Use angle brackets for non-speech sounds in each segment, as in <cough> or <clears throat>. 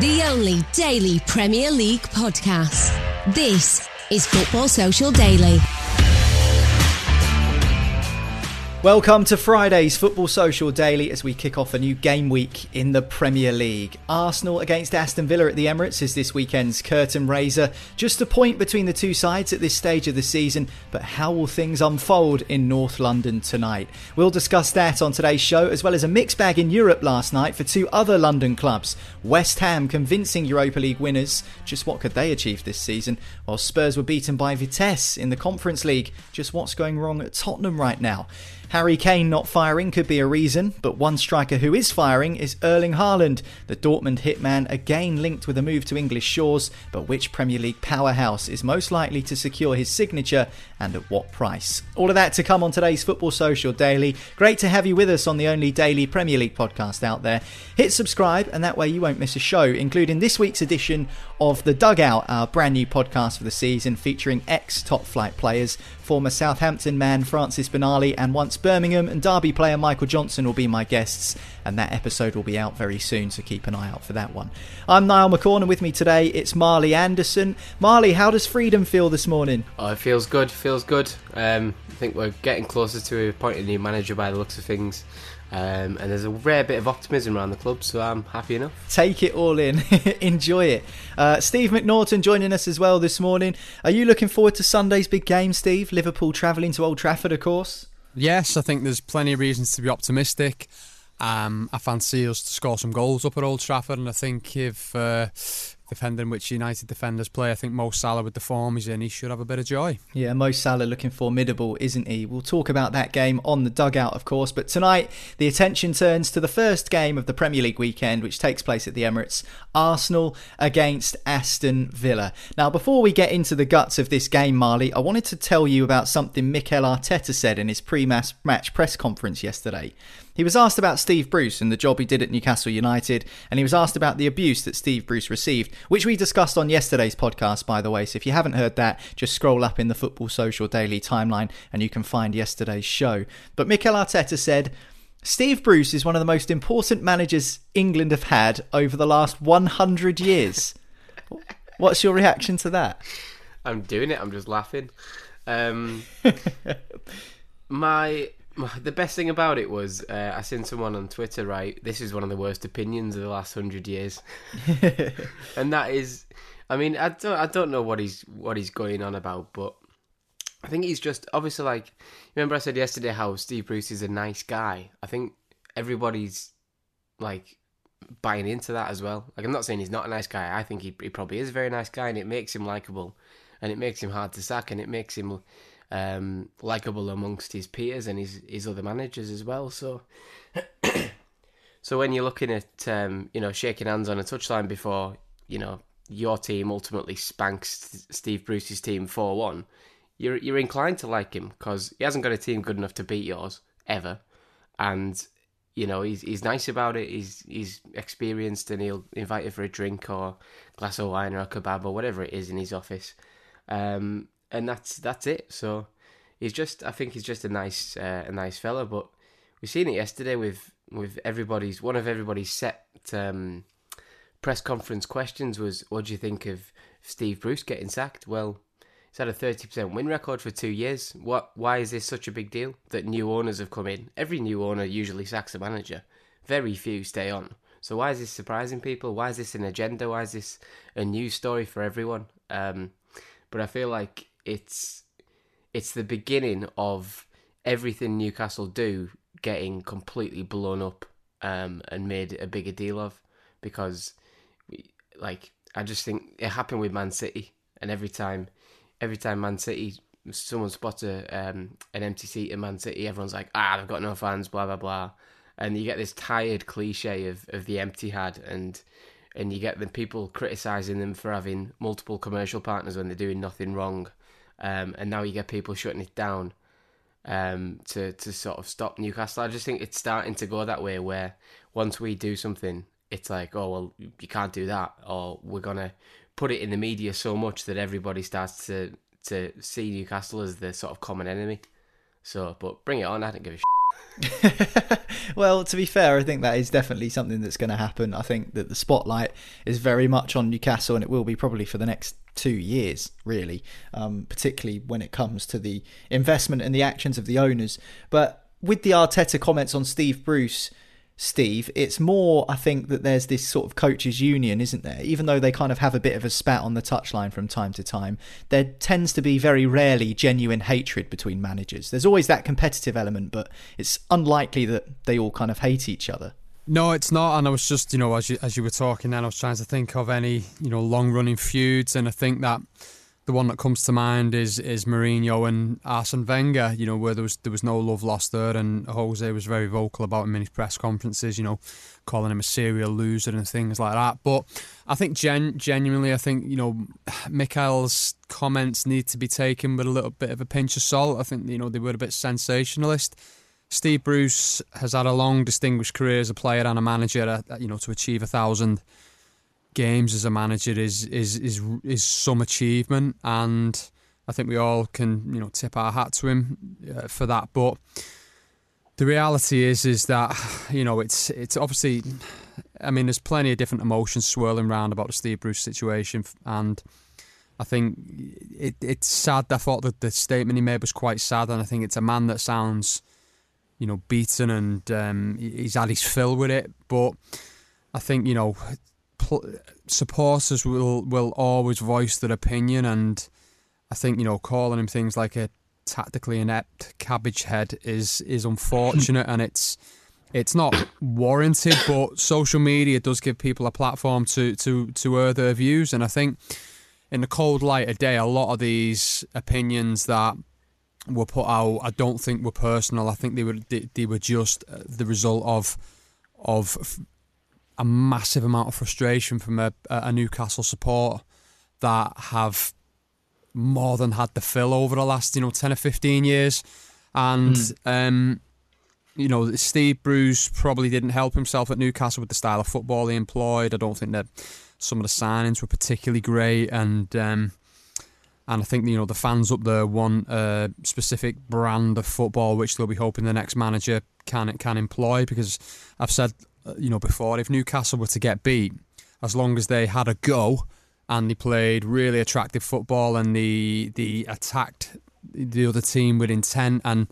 The only daily Premier League podcast. This is Football Social Daily. Welcome to Friday's Football Social Daily as we kick off a new game week in the Premier League. Arsenal against Aston Villa at the Emirates is this weekend's curtain raiser. Just a point between the two sides at this stage of the season, but how will things unfold in North London tonight? We'll discuss that on today's show, as well as a mixed bag in Europe last night for two other London clubs. West Ham convincing Europa League winners. Just what could they achieve this season? While Spurs were beaten by Vitesse in the Conference League. Just what's going wrong at Tottenham right now? Harry Kane not firing could be a reason, but one striker who is firing is Erling Haaland, the Dortmund hitman again linked with a move to English shores, but which Premier League powerhouse is most likely to secure his signature and at what price? All of that to come on today's Football Social Daily. Great to have you with us on the only daily Premier League podcast out there. Hit subscribe and that way you won't miss a show, including this week's edition of The Dugout, our brand new podcast for the season featuring ex top flight players. Former Southampton man Francis Benali and once Birmingham and Derby player Michael Johnson will be my guests, and that episode will be out very soon, so keep an eye out for that one. I'm Niall McCorn, and with me today it's Marley Anderson. Marley, how does freedom feel this morning? Oh, it feels good, feels good. Um, I think we're getting closer to appointing a new manager by the looks of things. Um, and there's a rare bit of optimism around the club, so I'm happy enough. Take it all in, <laughs> enjoy it. Uh, Steve McNaughton joining us as well this morning. Are you looking forward to Sunday's big game, Steve? Liverpool travelling to Old Trafford, of course. Yes, I think there's plenty of reasons to be optimistic. Um, I fancy us to score some goals up at Old Trafford, and I think if uh, depending which United defenders play, I think Mo Salah with the form he's in, he should have a bit of joy. Yeah, Mo Salah looking formidable, isn't he? We'll talk about that game on the dugout, of course. But tonight, the attention turns to the first game of the Premier League weekend, which takes place at the Emirates Arsenal against Aston Villa. Now, before we get into the guts of this game, Marley, I wanted to tell you about something Mikel Arteta said in his pre match press conference yesterday. He was asked about Steve Bruce and the job he did at Newcastle United, and he was asked about the abuse that Steve Bruce received, which we discussed on yesterday's podcast, by the way. So if you haven't heard that, just scroll up in the Football Social Daily timeline and you can find yesterday's show. But Mikel Arteta said, Steve Bruce is one of the most important managers England have had over the last 100 years. What's your reaction to that? I'm doing it, I'm just laughing. Um, <laughs> my the best thing about it was uh, I seen someone on Twitter write, This is one of the worst opinions of the last hundred years, <laughs> and that is, I mean, I don't, I don't know what he's what he's going on about, but I think he's just obviously like. Remember, I said yesterday how Steve Bruce is a nice guy. I think everybody's like buying into that as well. Like, I'm not saying he's not a nice guy. I think he, he probably is a very nice guy, and it makes him likable, and it makes him hard to sack, and it makes him um, likable amongst his peers and his, his other managers as well. So, <coughs> so when you're looking at um, you know shaking hands on a touchline before you know your team ultimately spanks Steve Bruce's team four one, you're you're inclined to like him because he hasn't got a team good enough to beat yours ever, and you know he's he's nice about it. He's he's experienced and he'll invite you for a drink or glass of wine or a kebab or whatever it is in his office. um, and that's that's it. So he's just, I think he's just a nice uh, a nice fella. But we've seen it yesterday with with everybody's one of everybody's set um, press conference questions was, "What do you think of Steve Bruce getting sacked?" Well, he's had a thirty percent win record for two years. What? Why is this such a big deal that new owners have come in? Every new owner usually sacks a manager. Very few stay on. So why is this surprising people? Why is this an agenda? Why is this a news story for everyone? Um, but I feel like it's it's the beginning of everything Newcastle do getting completely blown up um, and made a bigger deal of because like I just think it happened with Man City and every time every time Man City someone spots a um, an empty seat in Man City everyone's like ah they've got no fans blah blah blah. And you get this tired cliche of, of the empty had and and you get the people criticizing them for having multiple commercial partners when they're doing nothing wrong um, and now you get people shutting it down um, to to sort of stop Newcastle. I just think it's starting to go that way where once we do something, it's like, oh well, you can't do that, or we're gonna put it in the media so much that everybody starts to to see Newcastle as the sort of common enemy. So, but bring it on. I don't give a. <laughs> well, to be fair, I think that is definitely something that's going to happen. I think that the spotlight is very much on Newcastle, and it will be probably for the next two years, really, um, particularly when it comes to the investment and the actions of the owners. But with the Arteta comments on Steve Bruce, Steve, it's more, I think, that there's this sort of coaches' union, isn't there? Even though they kind of have a bit of a spat on the touchline from time to time, there tends to be very rarely genuine hatred between managers. There's always that competitive element, but it's unlikely that they all kind of hate each other. No, it's not. And I was just, you know, as you as you were talking, then I was trying to think of any, you know, long running feuds, and I think that the one that comes to mind is is Mourinho and Arsene Wenger. You know, where there was there was no love lost there, and Jose was very vocal about him in his press conferences. You know, calling him a serial loser and things like that. But I think gen- genuinely, I think you know, <sighs> Mikel's comments need to be taken with a little bit of a pinch of salt. I think you know they were a bit sensationalist Steve Bruce has had a long, distinguished career as a player and a manager. Uh, you know, to achieve a thousand games as a manager is is is is some achievement, and I think we all can you know tip our hat to him uh, for that. But the reality is is that you know it's it's obviously. I mean, there's plenty of different emotions swirling around about the Steve Bruce situation, and I think it, it's sad. I thought that the statement he made was quite sad, and I think it's a man that sounds you know, beaten and um, he's had his fill with it. But I think you know, pl- supporters will will always voice their opinion, and I think you know, calling him things like a tactically inept cabbage head is is unfortunate, and it's it's not warranted. But social media does give people a platform to to to air their views, and I think in the cold light of day, a lot of these opinions that were put out, I don't think were personal. I think they were they, they were just the result of of a massive amount of frustration from a, a Newcastle support that have more than had the fill over the last you know ten or fifteen years, and mm. um, you know Steve Bruce probably didn't help himself at Newcastle with the style of football he employed. I don't think that some of the signings were particularly great, and um, and I think you know the fans up there want a specific brand of football, which they'll be hoping the next manager can can employ. Because I've said uh, you know before, if Newcastle were to get beat, as long as they had a go and they played really attractive football and the the attacked the other team with intent and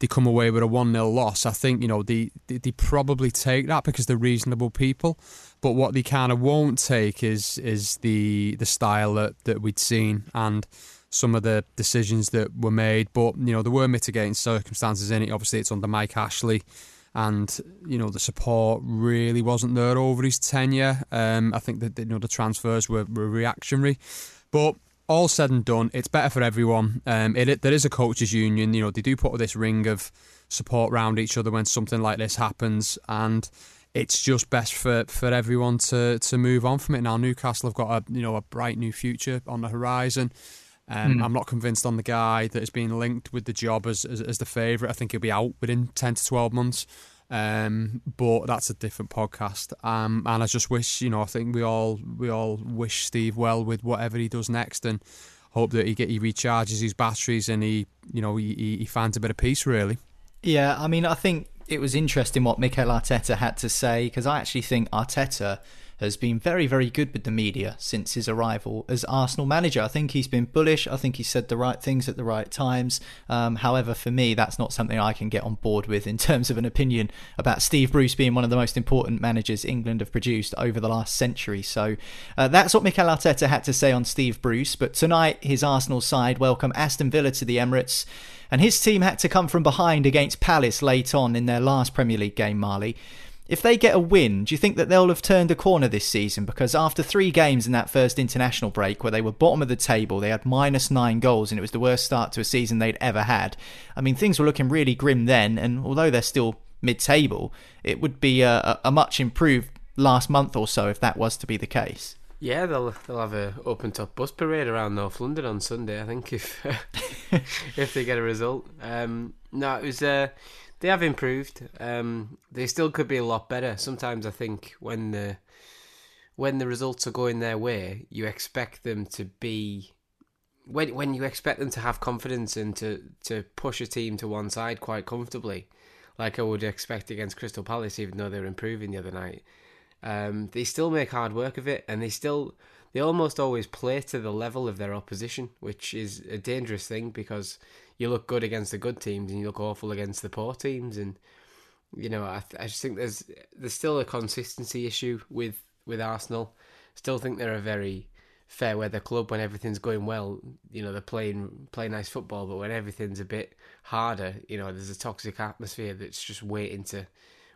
they come away with a 1 0 loss, I think, you know, they, they, they probably take that because they're reasonable people. But what they kind of won't take is is the the style that, that we'd seen and some of the decisions that were made. But, you know, there were mitigating circumstances in it. Obviously, it's under Mike Ashley. And you know the support really wasn't there over his tenure. Um, I think that you know the transfers were, were reactionary, but all said and done, it's better for everyone. Um, it, there is a coaches' union. You know, they do put this ring of support around each other when something like this happens, and it's just best for, for everyone to, to move on from it. Now, Newcastle have got a you know a bright new future on the horizon. Um, mm. I'm not convinced on the guy that has been linked with the job as, as, as the favourite. I think he'll be out within ten to twelve months. Um, but that's a different podcast. Um, and I just wish, you know, I think we all we all wish Steve well with whatever he does next, and hope that he get he recharges his batteries and he you know he, he finds a bit of peace really. Yeah, I mean, I think it was interesting what Mikel Arteta had to say because I actually think Arteta has been very, very good with the media since his arrival as Arsenal manager. I think he's been bullish. I think he said the right things at the right times. Um, however, for me, that's not something I can get on board with in terms of an opinion about Steve Bruce being one of the most important managers England have produced over the last century. So uh, that's what Mikel Arteta had to say on Steve Bruce. But tonight, his Arsenal side welcome Aston Villa to the Emirates. And his team had to come from behind against Palace late on in their last Premier League game, Marley. If they get a win, do you think that they'll have turned a corner this season? Because after three games in that first international break where they were bottom of the table, they had minus nine goals and it was the worst start to a season they'd ever had. I mean, things were looking really grim then, and although they're still mid table, it would be a, a much improved last month or so if that was to be the case. Yeah, they'll they'll have a open top bus parade around North London on Sunday. I think if <laughs> if they get a result. Um, no, it was. Uh, they have improved. Um, they still could be a lot better. Sometimes I think when the when the results are going their way, you expect them to be when when you expect them to have confidence and to to push a team to one side quite comfortably, like I would expect against Crystal Palace, even though they were improving the other night. Um, they still make hard work of it, and they still they almost always play to the level of their opposition, which is a dangerous thing because you look good against the good teams and you look awful against the poor teams. And you know, I, I just think there's there's still a consistency issue with with Arsenal. Still think they're a very fair weather club when everything's going well. You know, they're playing play nice football, but when everything's a bit harder, you know, there's a toxic atmosphere that's just waiting to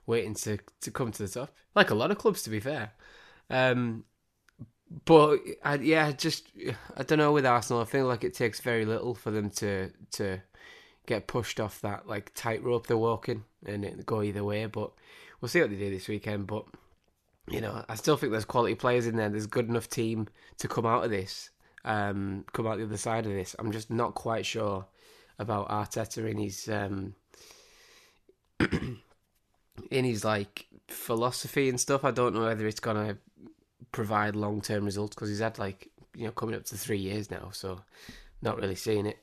waiting to to come to the top. Like a lot of clubs, to be fair. Um, but I, yeah, just I don't know with Arsenal. I feel like it takes very little for them to to get pushed off that like tightrope they're walking and it go either way. But we'll see what they do this weekend. But you know, I still think there's quality players in there. There's good enough team to come out of this, um, come out the other side of this. I'm just not quite sure about Arteta in his um, <clears throat> in his like philosophy and stuff. I don't know whether it's gonna provide long term results because he's had like you know coming up to three years now, so not really seeing it.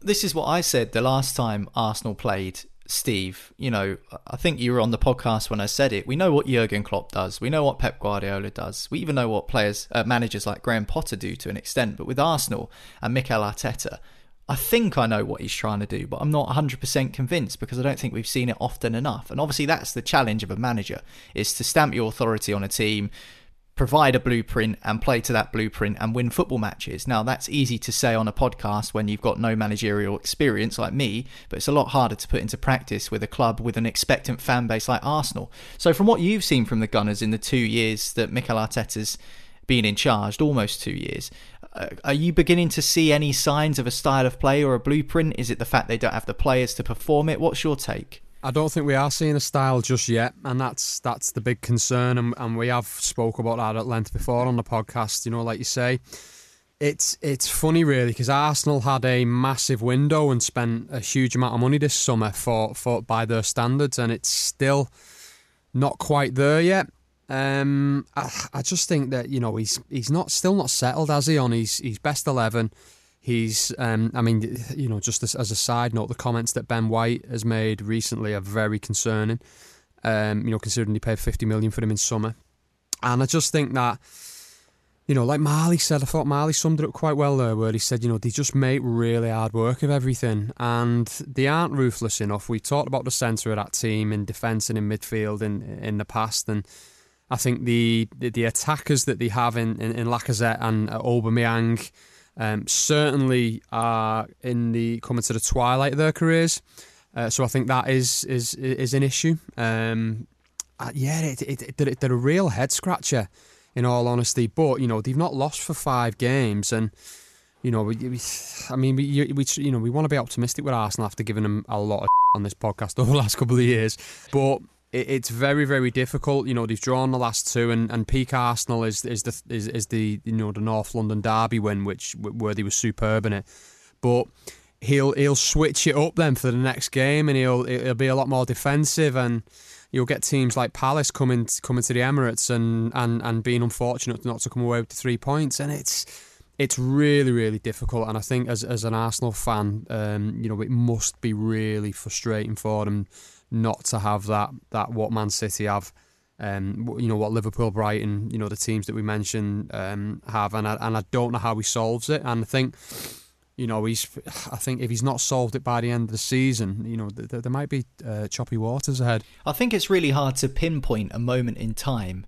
This is what I said the last time Arsenal played Steve. You know, I think you were on the podcast when I said it. We know what Jurgen Klopp does. We know what Pep Guardiola does. We even know what players, uh, managers like Graham Potter do to an extent. But with Arsenal and Mikel Arteta, I think I know what he's trying to do, but I'm not 100% convinced because I don't think we've seen it often enough. And obviously, that's the challenge of a manager: is to stamp your authority on a team, provide a blueprint and play to that blueprint and win football matches. Now, that's easy to say on a podcast when you've got no managerial experience like me, but it's a lot harder to put into practice with a club with an expectant fan base like Arsenal. So, from what you've seen from the Gunners in the two years that Mikel Arteta's been in charge, almost two years, uh, are you beginning to see any signs of a style of play or a blueprint? Is it the fact they don't have the players to perform it? What's your take? I don't think we are seeing a style just yet, and that's that's the big concern. And, and we have spoke about that at length before on the podcast. You know, like you say, it's it's funny really because Arsenal had a massive window and spent a huge amount of money this summer for for by their standards, and it's still not quite there yet. Um, I, I just think that you know he's he's not still not settled, as he? On his his best eleven. He's, um, I mean, you know, just as, as, a side note, the comments that Ben White has made recently are very concerning. Um, you know, considering he paid fifty million for him in summer, and I just think that, you know, like Marley said, I thought Marley summed it up quite well there, where he said, you know, they just make really hard work of everything, and they aren't ruthless enough. We talked about the centre of that team in defence and in midfield in in the past, and I think the the, the attackers that they have in in, in Lacazette and uh, Aubameyang um, certainly are in the coming to the twilight of their careers. Uh, so I think that is is is an issue. Um, uh, yeah, it, it, it, they're a real head scratcher, in all honesty. But you know they've not lost for five games, and you know we, we I mean we, we you know we want to be optimistic with Arsenal after giving them a lot of on this podcast <laughs> over the last couple of years, but it, it's very very difficult. You know they've drawn the last two, and, and peak Arsenal is is the is, is the you know the North London derby win, which Worthy was superb in it, but. He'll he'll switch it up then for the next game, and he'll he'll be a lot more defensive, and you'll get teams like Palace coming coming to the Emirates and, and, and being unfortunate not to come away with the three points, and it's it's really, really difficult. And I think as as an Arsenal fan, um, you know, it must be really frustrating for them not to have that that what Man City have. Um, you know what Liverpool, Brighton, you know the teams that we mentioned um, have, and I, and I don't know how he solves it. And I think, you know, he's. I think if he's not solved it by the end of the season, you know, th- there might be uh, choppy waters ahead. I think it's really hard to pinpoint a moment in time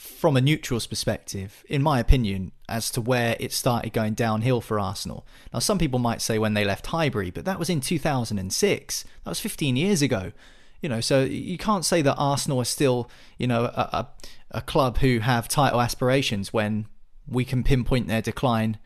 from a neutral's perspective, in my opinion, as to where it started going downhill for Arsenal. Now, some people might say when they left Highbury, but that was in 2006. That was 15 years ago. You know, so you can't say that Arsenal are still, you know, a, a, a club who have title aspirations when we can pinpoint their decline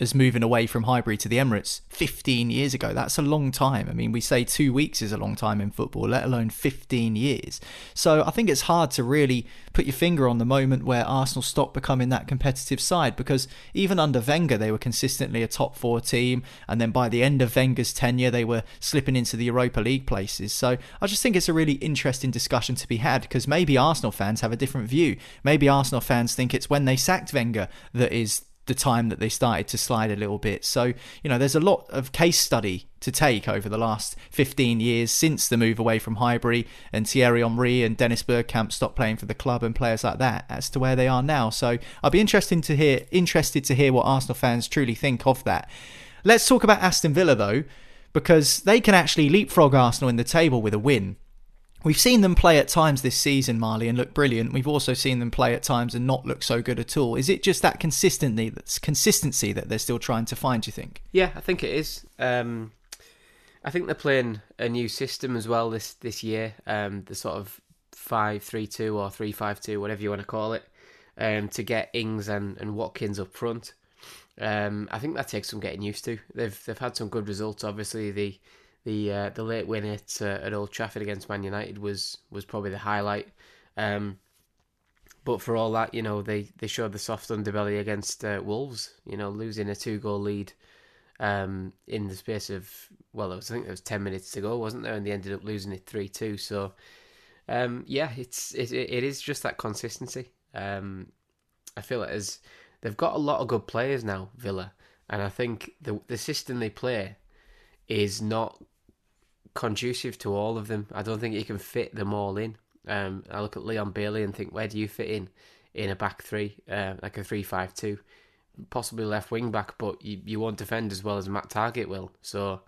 as moving away from Highbury to the Emirates 15 years ago. That's a long time. I mean, we say two weeks is a long time in football, let alone 15 years. So I think it's hard to really put your finger on the moment where Arsenal stopped becoming that competitive side because even under Wenger, they were consistently a top four team. And then by the end of Wenger's tenure, they were slipping into the Europa League places. So I just think it's a really interesting discussion to be had because maybe Arsenal fans have a different view. Maybe Arsenal fans think it's when they sacked Wenger that is the time that they started to slide a little bit. So, you know, there's a lot of case study to take over the last 15 years since the move away from Highbury and Thierry Henry and Dennis Bergkamp stopped playing for the club and players like that as to where they are now. So, I'll be interested to hear interested to hear what Arsenal fans truly think of that. Let's talk about Aston Villa though, because they can actually leapfrog Arsenal in the table with a win. We've seen them play at times this season, Marley, and look brilliant. We've also seen them play at times and not look so good at all. Is it just that consistency that's consistency that they're still trying to find? Do you think? Yeah, I think it is. Um, I think they're playing a new system as well this this year. Um, the sort of five three two or three five two, whatever you want to call it, um, to get Ings and, and Watkins up front. Um, I think that takes some getting used to. They've they've had some good results. Obviously, the the uh, the late win at uh, at Old Trafford against Man United was was probably the highlight. Um, but for all that, you know, they, they showed the soft underbelly against uh, Wolves. You know, losing a two goal lead um, in the space of well, was, I think there was ten minutes to go, wasn't there? And they ended up losing it three two. So um, yeah, it's it, it is just that consistency. Um, I feel it as they've got a lot of good players now, Villa, and I think the the system they play is not conducive to all of them. I don't think you can fit them all in. Um, I look at Leon Bailey and think, where do you fit in in a back three, uh, like a three-five-two, possibly left wing back, but you, you won't defend as well as Matt Targett will. So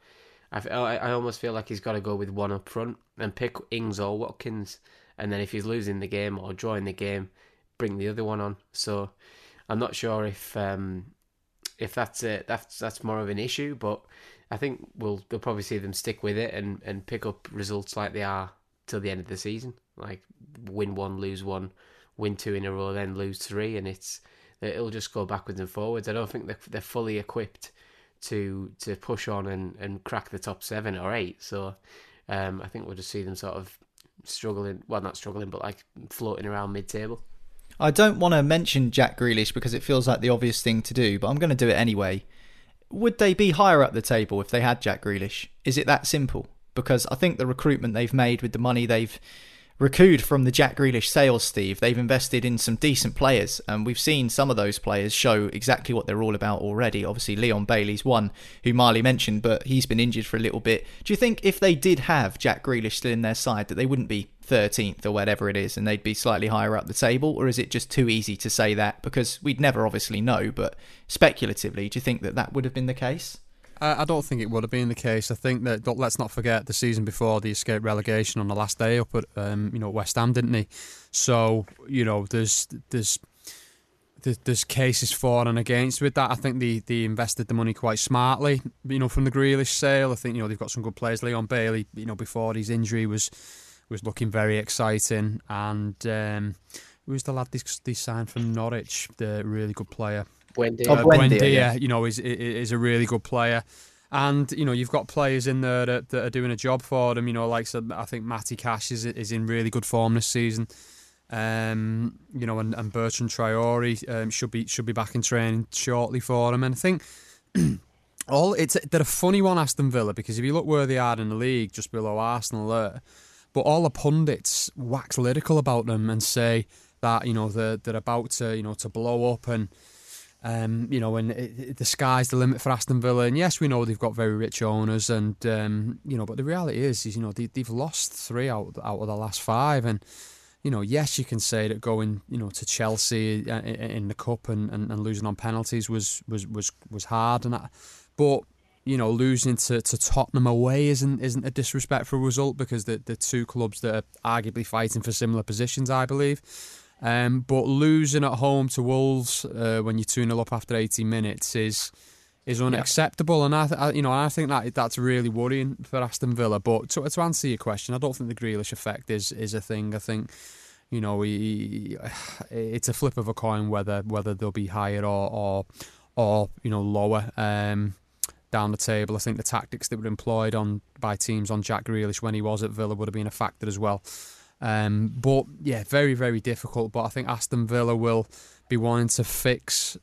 I, I almost feel like he's got to go with one up front and pick Ings or Watkins, and then if he's losing the game or drawing the game, bring the other one on. So I'm not sure if um, if that's that's that's more of an issue, but I think we'll we'll probably see them stick with it and, and pick up results like they are till the end of the season. Like win one, lose one, win two in a row, then lose three, and it's it'll just go backwards and forwards. I don't think they're, they're fully equipped to to push on and, and crack the top seven or eight. So um, I think we'll just see them sort of struggling. Well, not struggling, but like floating around mid table. I don't want to mention Jack Grealish because it feels like the obvious thing to do, but I'm going to do it anyway would they be higher up the table if they had Jack Grealish? Is it that simple? Because I think the recruitment they've made with the money they've recouped from the Jack Grealish sales, Steve, they've invested in some decent players, and we've seen some of those players show exactly what they're all about already. Obviously, Leon Bailey's one who Marley mentioned, but he's been injured for a little bit. Do you think if they did have Jack Grealish still in their side, that they wouldn't be 13th or whatever it is, and they'd be slightly higher up the table? Or is it just too easy to say that? Because we'd never obviously know, but speculatively, do you think that that would have been the case? I don't think it would have been the case. I think that let's not forget the season before the escape relegation on the last day up at um, you know West Ham, didn't he? So you know there's there's there's cases for and against with that. I think they, they invested the money quite smartly. You know from the Grealish sale, I think you know they've got some good players. Leon Bailey, you know before his injury was was looking very exciting, and um, who's the lad they, signed from Norwich, the really good player. Buendia. Oh, Buendia, yeah. you know, is is a really good player. And you know you've got players in there that, that are doing a job for them. You know, like so I think Matty Cash is is in really good form this season. Um, you know, and, and Bertrand Traore um, should be should be back in training shortly for them. And I think <clears throat> all it's they're a funny one, Aston Villa, because if you look where they are in the league, just below Arsenal, there, but all the pundits wax lyrical about them and say that you know they're they're about to you know to blow up and Um, you know, and it, it, the sky's the limit for Aston Villa. And yes, we know they've got very rich owners, and um, you know, but the reality is, is you know, they, they've lost three out out of the last five, and you know, yes, you can say that going, you know, to Chelsea uh, in the cup and, and, and losing on penalties was was was was hard, and that, but you know, losing to, to Tottenham away isn't isn't a disrespectful result because the the two clubs that are arguably fighting for similar positions, I believe. Um, but losing at home to Wolves uh, when you're 2 0 up after 18 minutes is is unacceptable, and I, th- you know I think that that's really worrying for Aston Villa. But to, to answer your question, I don't think the Grealish effect is is a thing. I think you know he, <sighs> it's a flip of a coin whether whether they'll be higher or or, or you know lower. Um, down the table. I think the tactics that were employed on by teams on Jack Grealish when he was at Villa would have been a factor as well. Um, but yeah, very very difficult. But I think Aston Villa will be wanting to fix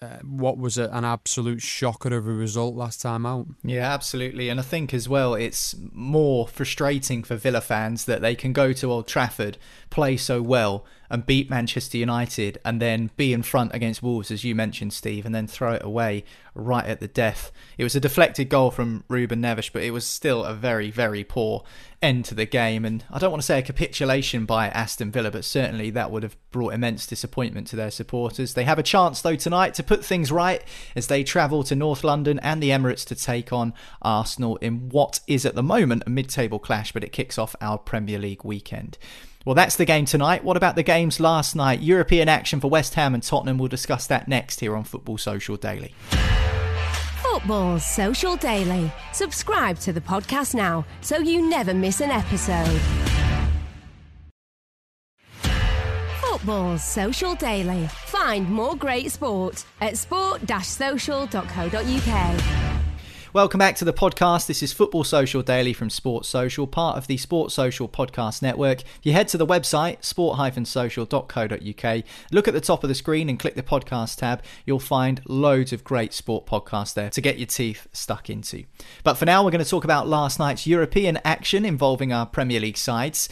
uh, what was a, an absolute shocker of a result last time out. Yeah, absolutely. And I think as well, it's more frustrating for Villa fans that they can go to Old Trafford, play so well, and beat Manchester United, and then be in front against Wolves, as you mentioned, Steve, and then throw it away right at the death. It was a deflected goal from Ruben Neves, but it was still a very, very poor end to the game. And I don't want to say a capitulation by Aston Villa, but certainly that would have brought immense disappointment to their supporters. They have a chance, though, tonight to put things right as they travel to North London and the Emirates to take on Arsenal in what is at the moment a mid table clash, but it kicks off our Premier League weekend. Well, that's the game tonight. What about the games last night? European action for West Ham and Tottenham. We'll discuss that next here on Football Social Daily. Football Social Daily. Subscribe to the podcast now so you never miss an episode. Football Social Daily. Find more great sport at sport-social.co.uk. Welcome back to the podcast. This is Football Social Daily from Sports Social, part of the Sports Social Podcast Network. If you head to the website, sport-social.co.uk, look at the top of the screen and click the podcast tab, you'll find loads of great sport podcasts there to get your teeth stuck into. But for now, we're going to talk about last night's European action involving our Premier League sides.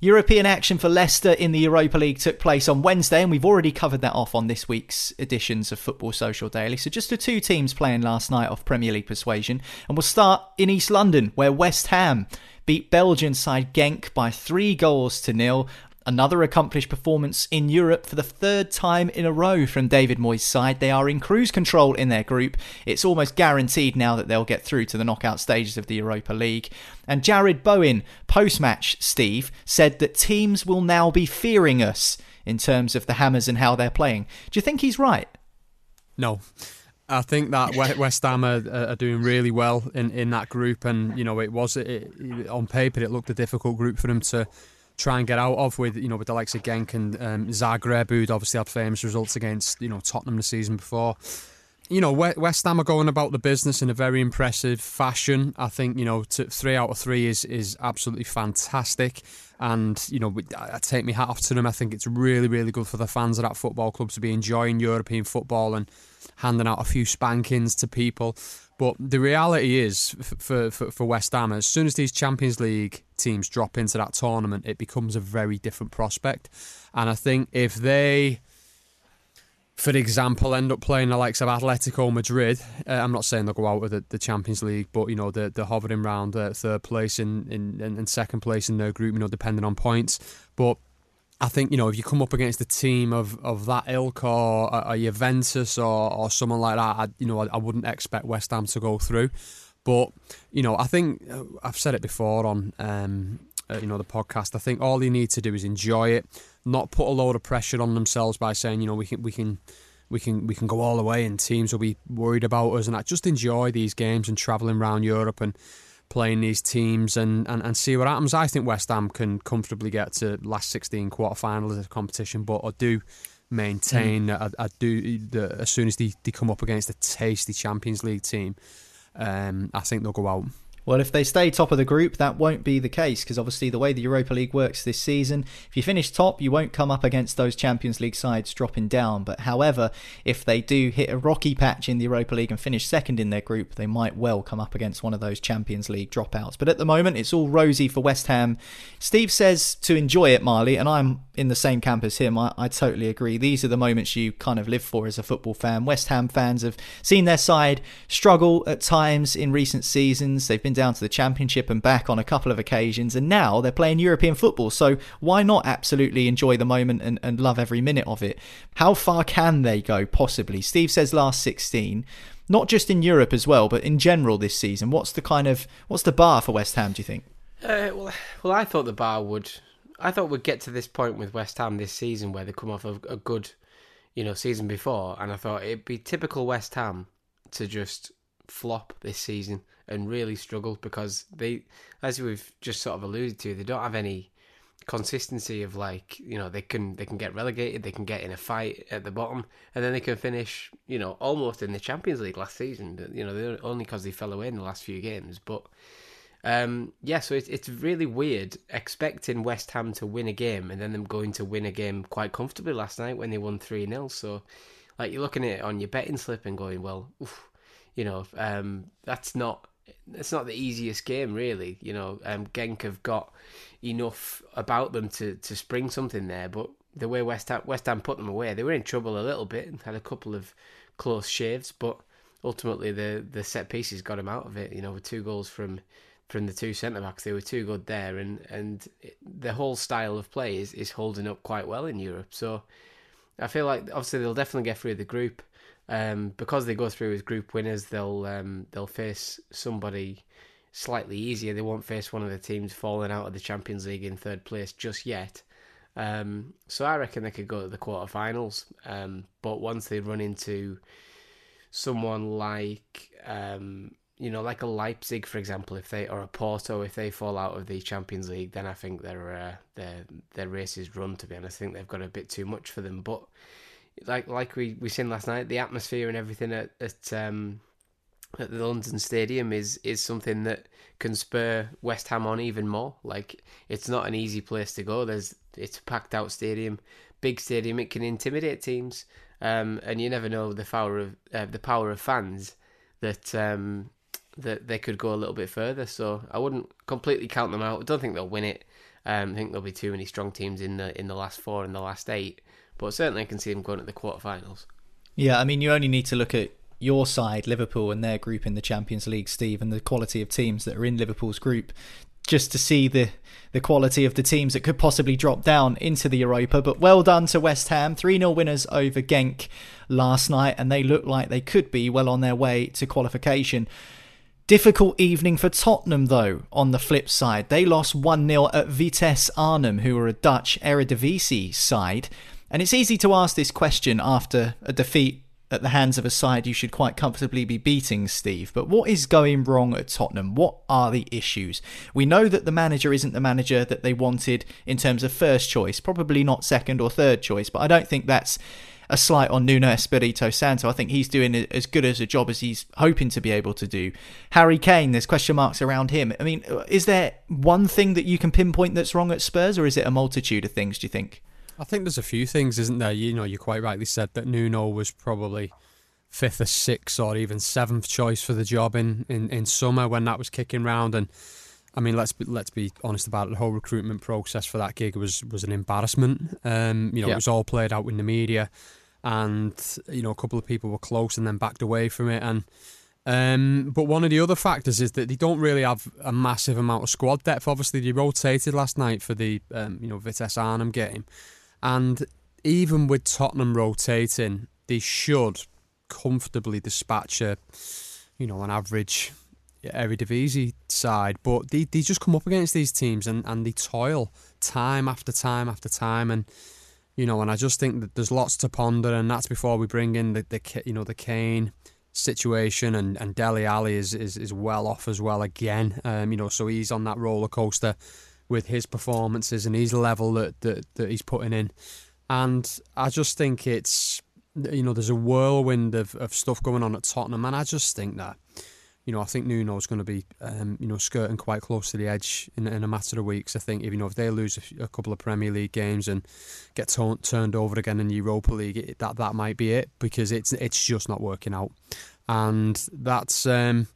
European action for Leicester in the Europa League took place on Wednesday, and we've already covered that off on this week's editions of Football Social Daily. So, just the two teams playing last night off Premier League persuasion. And we'll start in East London, where West Ham beat Belgian side Genk by three goals to nil Another accomplished performance in Europe for the third time in a row from David Moyes' side. They are in cruise control in their group. It's almost guaranteed now that they'll get through to the knockout stages of the Europa League. And Jarrod Bowen, post match, Steve, said that teams will now be fearing us in terms of the Hammers and how they're playing. Do you think he's right? No. I think that West Ham are, are, doing really well in, in that group, and you know it was it, on paper it looked a difficult group for them to try and get out of with you know with the likes of Genk and um, Zagreb, who'd obviously had famous results against you know Tottenham the season before. You know, West Ham are going about the business in a very impressive fashion. I think you know three out of three is is absolutely fantastic, and you know I take my hat off to them. I think it's really really good for the fans of that football club to be enjoying European football and handing out a few spankings to people. But the reality is, for, for, for West Ham, as soon as these Champions League teams drop into that tournament, it becomes a very different prospect. And I think if they, for example, end up playing the likes of Atletico Madrid, uh, I'm not saying they'll go out of the, the Champions League, but you know they're, they're hovering around uh, third place in, in, in, in second place in their group, you know, depending on points. But I think you know if you come up against a team of, of that ilk or a, Juventus or, or someone like that, I, you know I, I, wouldn't expect West Ham to go through. But you know I think uh, I've said it before on um, uh, you know the podcast. I think all they need to do is enjoy it, not put a load of pressure on themselves by saying you know we can we can we can we can go all the way and teams will be worried about us and I just enjoy these games and travelling around Europe and playing these teams and, and, and see what happens. I think West Ham can comfortably get to last 16 quarterfinals of the competition, but I do maintain mm. I, I, do the, as soon as they, they come up against a tasty Champions League team, um, I think they'll go out. Well, if they stay top of the group, that won't be the case because obviously the way the Europa League works this season, if you finish top, you won't come up against those Champions League sides dropping down. But however, if they do hit a rocky patch in the Europa League and finish second in their group, they might well come up against one of those Champions League dropouts. But at the moment, it's all rosy for West Ham. Steve says to enjoy it, Marley, and I'm in the same camp as him. I, I totally agree. These are the moments you kind of live for as a football fan. West Ham fans have seen their side struggle at times in recent seasons. They've been down to the Championship and back on a couple of occasions, and now they're playing European football. So why not absolutely enjoy the moment and, and love every minute of it? How far can they go, possibly? Steve says last 16 not just in Europe as well, but in general this season. What's the kind of what's the bar for West Ham? Do you think? Uh, well, well, I thought the bar would. I thought we'd get to this point with West Ham this season where they come off a, a good, you know, season before, and I thought it'd be typical West Ham to just flop this season and really struggle because they, as we've just sort of alluded to, they don't have any consistency of like you know they can they can get relegated they can get in a fight at the bottom and then they can finish you know almost in the Champions League last season. You know only because they fell away in the last few games but um, yeah so it's it's really weird expecting West Ham to win a game and then them going to win a game quite comfortably last night when they won 3-0 so like you're looking at it on your betting slip and going well oof, you know, um, that's not it's not the easiest game really. You know, um, Genk have got enough about them to, to spring something there, but the way West Ham, West Ham put them away, they were in trouble a little bit and had a couple of close shaves, but ultimately the the set pieces got them out of it. You know, with two goals from from the two centre backs, they were too good there, and and the whole style of play is is holding up quite well in Europe. So I feel like obviously they'll definitely get through the group. Um, because they go through as group winners, they'll um, they'll face somebody slightly easier. They won't face one of the teams falling out of the Champions League in third place just yet. Um, so I reckon they could go to the quarterfinals. Um, but once they run into someone like um, you know, like a Leipzig, for example, if they or a Porto, if they fall out of the Champions League, then I think their uh, their their race is run. To be honest, I think they've got a bit too much for them. But like like we we seen last night, the atmosphere and everything at at, um, at the London Stadium is is something that can spur West Ham on even more. Like it's not an easy place to go. There's it's a packed out stadium, big stadium. It can intimidate teams, um, and you never know the power of uh, the power of fans that um, that they could go a little bit further. So I wouldn't completely count them out. I don't think they'll win it. Um, I think there'll be too many strong teams in the in the last four and the last eight. But certainly I can see them going to the quarterfinals. Yeah, I mean, you only need to look at your side, Liverpool, and their group in the Champions League, Steve, and the quality of teams that are in Liverpool's group, just to see the the quality of the teams that could possibly drop down into the Europa. But well done to West Ham, 3 0 winners over Genk last night, and they look like they could be well on their way to qualification. Difficult evening for Tottenham, though, on the flip side. They lost 1 0 at Vitesse Arnhem, who are a Dutch Eredivisie side. And it's easy to ask this question after a defeat at the hands of a side you should quite comfortably be beating, Steve. But what is going wrong at Tottenham? What are the issues? We know that the manager isn't the manager that they wanted in terms of first choice, probably not second or third choice, but I don't think that's a slight on Nuno Espirito Santo. I think he's doing as good as a job as he's hoping to be able to do. Harry Kane, there's question marks around him. I mean, is there one thing that you can pinpoint that's wrong at Spurs, or is it a multitude of things, do you think? I think there's a few things, isn't there? You know, you quite rightly said that Nuno was probably fifth or sixth or even seventh choice for the job in, in, in summer when that was kicking round. And I mean, let's be, let's be honest about it. The whole recruitment process for that gig was was an embarrassment. Um, you know, yeah. it was all played out in the media, and you know, a couple of people were close and then backed away from it. And um, but one of the other factors is that they don't really have a massive amount of squad depth. Obviously, they rotated last night for the um, you know Vitesse Arnhem game. And even with Tottenham rotating, they should comfortably dispatch a, you know, an average Eredivisie side. But they, they just come up against these teams and, and they toil time after time after time. And, you know, and I just think that there's lots to ponder. And that's before we bring in the, the you know, the Kane situation and, and Dele Alli is, is, is well off as well again. Um, you know, so he's on that roller coaster with his performances and his level that, that, that he's putting in. And I just think it's, you know, there's a whirlwind of, of stuff going on at Tottenham. And I just think that, you know, I think Nuno's going to be, um, you know, skirting quite close to the edge in, in a matter of weeks. I think if you know if they lose a, a couple of Premier League games and get t- turned over again in the Europa League, it, that that might be it because it's it's just not working out, and that's. Um,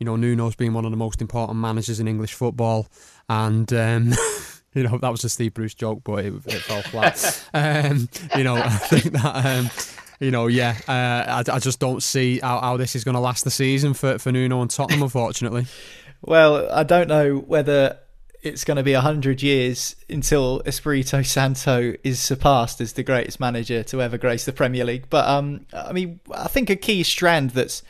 you know, Nuno's been one of the most important managers in English football, and um, <laughs> you know that was a Steve Bruce joke, but it, it fell flat. <laughs> um, you know, I think that um, you know, yeah, uh, I, I, just don't see how, how this is going to last the season for, for Nuno and Tottenham, unfortunately. <laughs> well, I don't know whether it's going to be 100 years until Espirito Santo is surpassed as the greatest manager to ever grace the Premier League. But, um, I mean, I think a key strand that's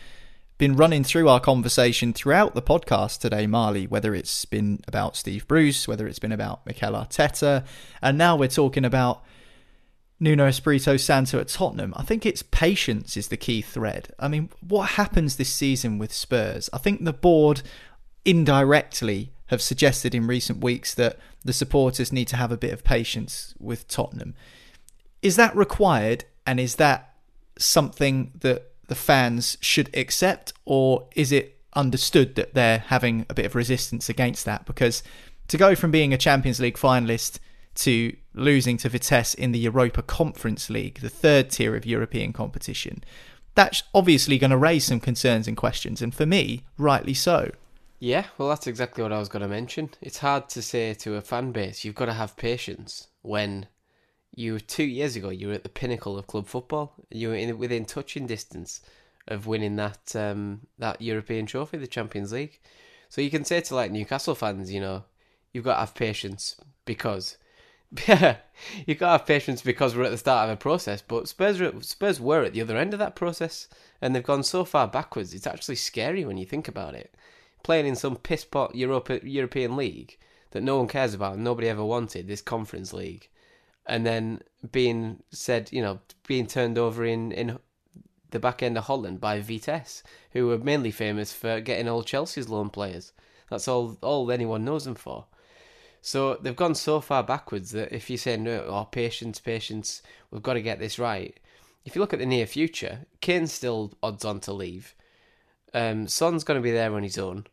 been running through our conversation throughout the podcast today, Marley, whether it's been about Steve Bruce, whether it's been about Mikel Arteta, and now we're talking about Nuno Espirito Santo at Tottenham, I think it's patience is the key thread. I mean, what happens this season with Spurs? I think the board indirectly have suggested in recent weeks that the supporters need to have a bit of patience with Tottenham. Is that required and is that something that the fans should accept or is it understood that they're having a bit of resistance against that because to go from being a Champions League finalist to losing to Vitesse in the Europa Conference League, the third tier of European competition. That's obviously going to raise some concerns and questions, and for me, rightly so. Yeah, well, that's exactly what I was going to mention. It's hard to say to a fan base, you've got to have patience when you, two years ago, you were at the pinnacle of club football. You were in, within touching distance of winning that um, that European trophy, the Champions League. So you can say to like Newcastle fans, you know, you've got to have patience because you got to have patience because we're at the start of a process. But Spurs, Spurs were at the other end of that process, and they've gone so far backwards. It's actually scary when you think about it. Playing in some piss pot Europa, European league that no one cares about, and nobody ever wanted this Conference League, and then being said, you know, being turned over in in the back end of Holland by Vitesse, who were mainly famous for getting all Chelsea's loan players. That's all all anyone knows them for. So they've gone so far backwards that if you say no, oh patience, patience, we've got to get this right. If you look at the near future, Kane's still odds on to leave. Um, Son's going to be there on his own.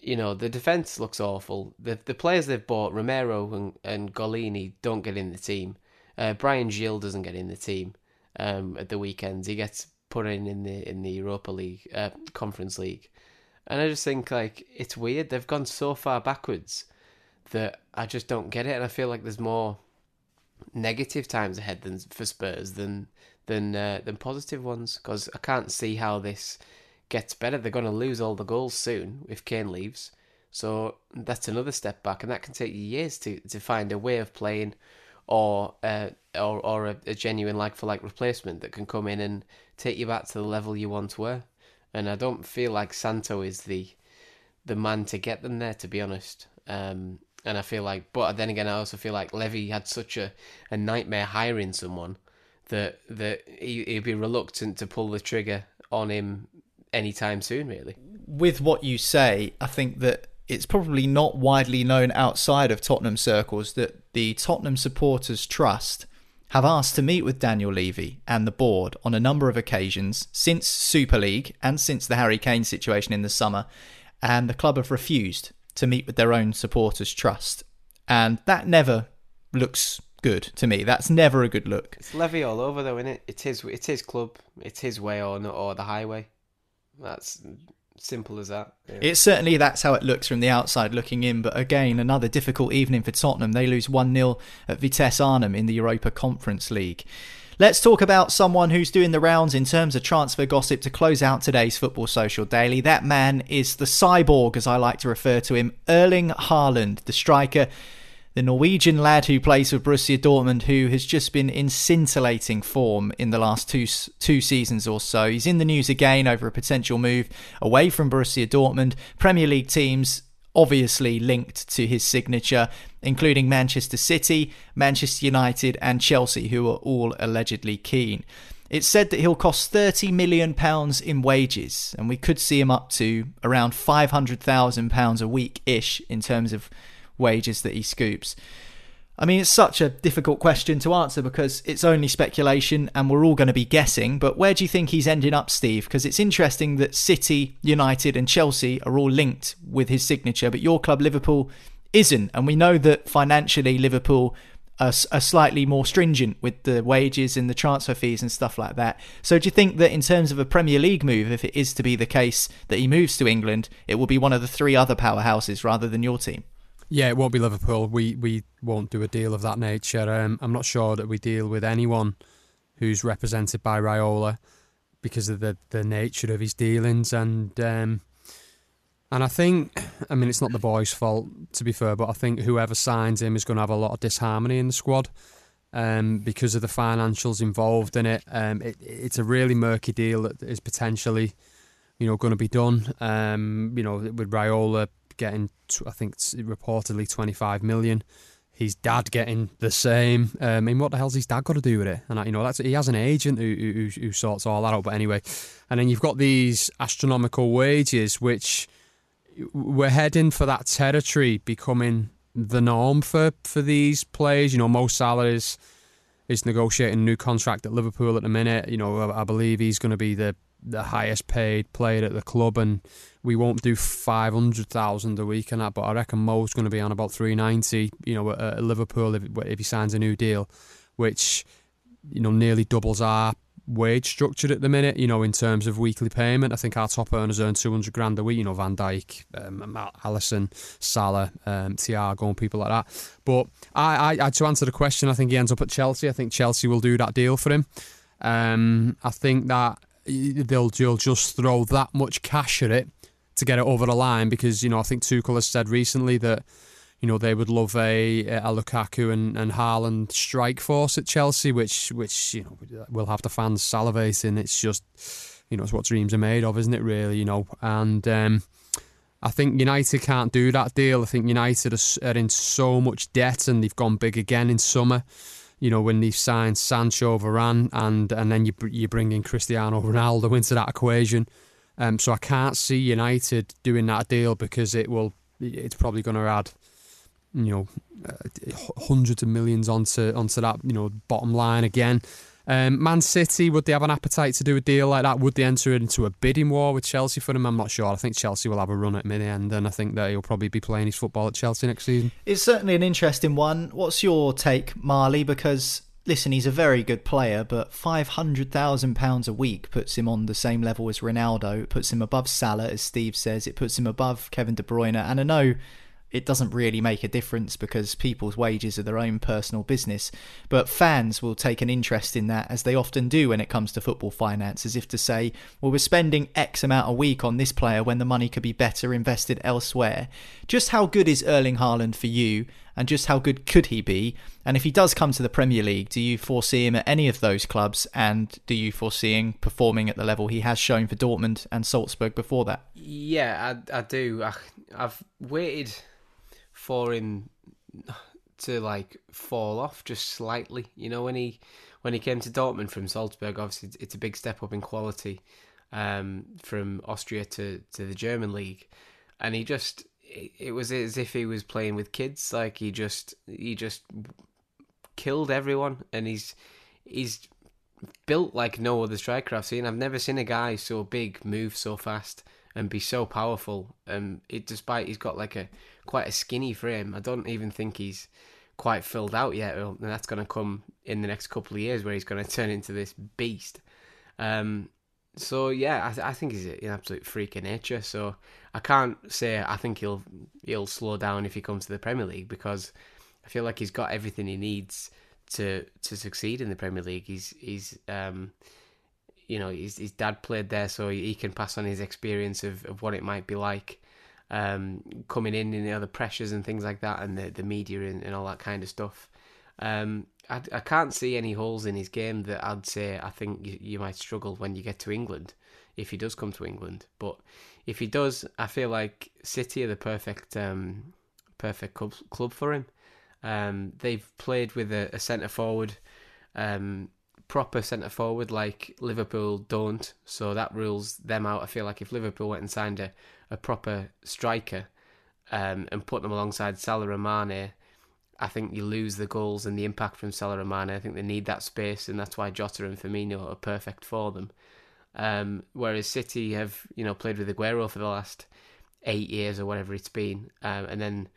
You know the defense looks awful. The the players they've bought, Romero and and Gollini, don't get in the team. Uh, Bryan Gil doesn't get in the team um, at the weekends. He gets put in in the in the Europa League, uh, Conference League, and I just think like it's weird. They've gone so far backwards that I just don't get it, and I feel like there's more negative times ahead than for Spurs than than uh, than positive ones because I can't see how this gets better. They're going to lose all the goals soon if Kane leaves, so that's another step back, and that can take you years to to find a way of playing or uh, or or a, a genuine like for like replacement that can come in and take you back to the level you once were. And I don't feel like Santo is the the man to get them there, to be honest. Um, and I feel like, but then again, I also feel like Levy had such a, a nightmare hiring someone that that he, he'd be reluctant to pull the trigger on him anytime soon. Really, with what you say, I think that it's probably not widely known outside of Tottenham circles that the Tottenham Supporters Trust have asked to meet with Daniel Levy and the board on a number of occasions since Super League and since the Harry Kane situation in the summer, and the club have refused to meet with their own supporters' trust. And that never looks good to me. That's never a good look. It's Levy all over though, isn't it? It's his it's club. It's his way or not or the highway. That's simple as that. Yeah. It's certainly that's how it looks from the outside looking in. But again, another difficult evening for Tottenham. They lose 1 0 at Vitesse Arnhem in the Europa Conference League. Let's talk about someone who's doing the rounds in terms of transfer gossip to close out today's Football Social Daily. That man is the cyborg, as I like to refer to him, Erling Haaland, the striker, the Norwegian lad who plays for Borussia Dortmund, who has just been in scintillating form in the last two two seasons or so. He's in the news again over a potential move away from Borussia Dortmund. Premier League teams obviously linked to his signature, including Manchester City, Manchester United, and Chelsea, who are all allegedly keen. It's said that he'll cost £30 million in wages, and we could see him up to around £500,000 a week ish in terms of wages that he scoops. I mean, it's such a difficult question to answer because it's only speculation and we're all going to be guessing. But where do you think he's ending up, Steve? Because it's interesting that City, United, and Chelsea are all linked with his signature, but your club, Liverpool, isn't. And we know that financially, Liverpool are, are slightly more stringent with the wages and the transfer fees and stuff like that. So do you think that in terms of a Premier League move, if it is to be the case that he moves to England, it will be one of the three other powerhouses rather than your team? Yeah, it won't be Liverpool. We we won't do a deal of that nature. Um, I'm not sure that we deal with anyone who's represented by Raiola because of the, the nature of his dealings and um, and I think I mean it's not the boy's fault to be fair, but I think whoever signs him is going to have a lot of disharmony in the squad um, because of the financials involved in it. Um, it. It's a really murky deal that is potentially you know going to be done. Um, you know with Raiola getting, I think, it's reportedly 25 million. His dad getting the same. Um, I mean, what the hell's his dad got to do with it? And you know, that's he has an agent who, who, who sorts all that out. But anyway, and then you've got these astronomical wages, which we're heading for that territory becoming the norm for for these players. You know, Mo Salah is is negotiating a new contract at Liverpool at the minute. You know, I, I believe he's going to be the the highest paid player at the club, and we won't do five hundred thousand a week and that. But I reckon Mo's going to be on about three ninety. You know, at, Liverpool if, if he signs a new deal, which you know nearly doubles our wage structure at the minute. You know, in terms of weekly payment, I think our top earners earn two hundred grand a week. You know, Van Dijk, um, Alisson, Salah, um, Thiago, and people like that. But I, I, to answer the question, I think he ends up at Chelsea. I think Chelsea will do that deal for him. Um, I think that they'll, they'll just throw that much cash at it to get it over the line because you know I think Tuchel has said recently that you know they would love a, a Lukaku and and Haaland strike force at Chelsea, which which you know will have the fans salivating. It's just you know it's what dreams are made of, isn't it? Really, you know, and. Um, I think United can't do that deal. I think United are in so much debt and they've gone big again in summer you know, when they've signed Sancho, Varane, and and then you you bring in Cristiano Ronaldo into that equation. Um, so I can't see United doing that deal because it will. It's probably going to add, you know, uh, hundreds of millions onto onto that you know bottom line again. Um, Man City, would they have an appetite to do a deal like that? Would they enter into a bidding war with Chelsea for him? I'm not sure. I think Chelsea will have a run at him in the end, and I think that he'll probably be playing his football at Chelsea next season. It's certainly an interesting one. What's your take, Marley? Because listen, he's a very good player, but five hundred thousand pounds a week puts him on the same level as Ronaldo. It puts him above Salah, as Steve says. It puts him above Kevin De Bruyne. And I know it doesn't really make a difference because people's wages are their own personal business. But fans will take an interest in that, as they often do when it comes to football finance, as if to say, well, we're spending X amount a week on this player when the money could be better invested elsewhere. Just how good is Erling Haaland for you, and just how good could he be? And if he does come to the Premier League, do you foresee him at any of those clubs? And do you foresee him performing at the level he has shown for Dortmund and Salzburg before that? Yeah, I, I do. I, I've waited for him to like fall off just slightly. You know, when he when he came to Dortmund from Salzburg, obviously it's a big step up in quality um, from Austria to to the German league, and he just it was as if he was playing with kids. Like he just he just killed everyone, and he's he's built like no other striker I've seen. I've never seen a guy so big move so fast and be so powerful. Um, it despite he's got like a quite a skinny frame. I don't even think he's quite filled out yet, and that's going to come in the next couple of years where he's going <laughs> to turn into this beast. Um, so yeah, I, th- I think he's an absolute freak of nature. So I can't say I think he'll he'll slow down if he comes to the Premier League because I feel like he's got everything he needs to to succeed in the Premier League. He's he's um, you know his his dad played there, so he can pass on his experience of, of what it might be like um, coming in and the other pressures and things like that, and the the media and, and all that kind of stuff. Um, I, I can't see any holes in his game that I'd say I think you, you might struggle when you get to England if he does come to England. But if he does, I feel like City are the perfect um, perfect club, club for him. Um, they've played with a, a centre forward, um, proper centre forward like Liverpool don't, so that rules them out. I feel like if Liverpool went and signed a, a proper striker um, and put them alongside Salah and Mane, I think you lose the goals and the impact from Salah and Mane. I think they need that space, and that's why Jota and Firmino are perfect for them. Um, whereas City have, you know, played with Aguero for the last eight years or whatever it's been, um, and then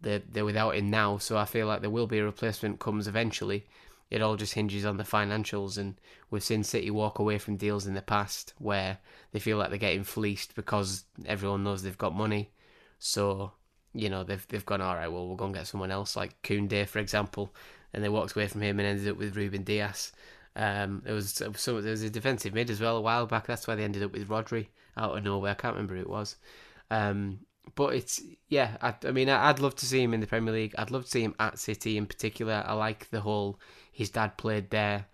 they're they're without him now. So I feel like there will be a replacement comes eventually. It all just hinges on the financials, and we've seen City walk away from deals in the past where they feel like they're getting fleeced because everyone knows they've got money. So you know they've they've gone all right. Well, we'll go and get someone else like Koundé, for example, and they walked away from him and ended up with Ruben Dias. Um, it was so there was a defensive mid as well a while back. That's why they ended up with Rodri out of nowhere. I can't remember who it was. Um, but it's yeah. I, I mean, I'd love to see him in the Premier League. I'd love to see him at City in particular. I like the whole his dad played there,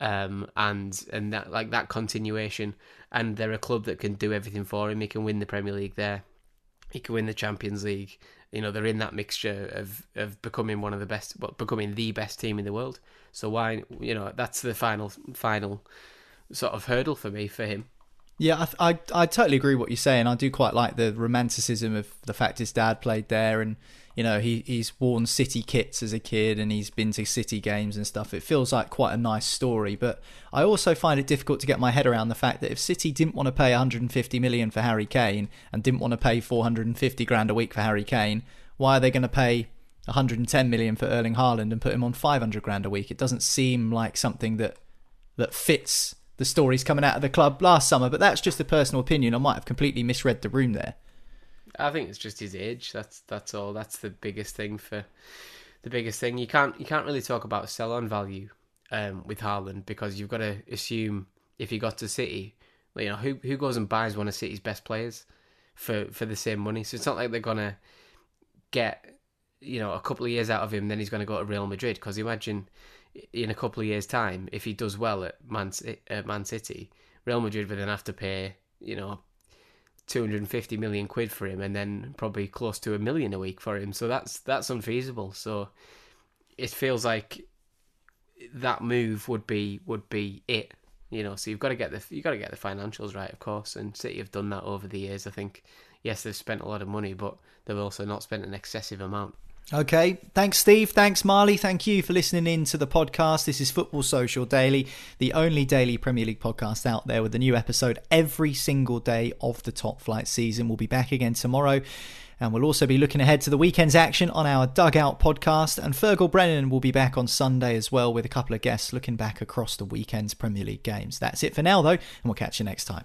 um, and and that like that continuation. And they're a club that can do everything for him. He can win the Premier League there he can win the Champions League. You know, they're in that mixture of of becoming one of the best, well, becoming the best team in the world. So why, you know, that's the final final sort of hurdle for me for him. Yeah, I, I, I totally agree what you're saying. I do quite like the romanticism of the fact his dad played there, and you know he he's worn City kits as a kid, and he's been to City games and stuff. It feels like quite a nice story, but I also find it difficult to get my head around the fact that if City didn't want to pay 150 million for Harry Kane and didn't want to pay 450 grand a week for Harry Kane, why are they going to pay 110 million for Erling Haaland and put him on 500 grand a week? It doesn't seem like something that that fits the stories coming out of the club last summer, but that's just a personal opinion. I might have completely misread the room there. I think it's just his age. That's that's all. That's the biggest thing for the biggest thing. You can't you can't really talk about sell on value um, with Haaland because you've got to assume if he got to City, you know who who goes and buys one of City's best players for for the same money. So it's not like they're gonna get you know a couple of years out of him, then he's to go to Real Madrid. Because imagine in a couple of years' time, if he does well at Man, at Man City, Real Madrid would then have to pay, you know, 250 million quid for him and then probably close to a million a week for him. So that's that's unfeasible. So it feels like that move would be would be it. You know, so you've got to get the you've got to get the financials right, of course. And City have done that over the years. I think yes, they've spent a lot of money, but they've also not spent an excessive amount. Okay. Thanks, Steve. Thanks, Marley. Thank you for listening in to the podcast. This is Football Social Daily, the only daily Premier League podcast out there with a new episode every single day of the top flight season. We'll be back again tomorrow. And we'll also be looking ahead to the weekend's action on our Dugout podcast. And Fergal Brennan will be back on Sunday as well with a couple of guests looking back across the weekend's Premier League games. That's it for now, though, and we'll catch you next time.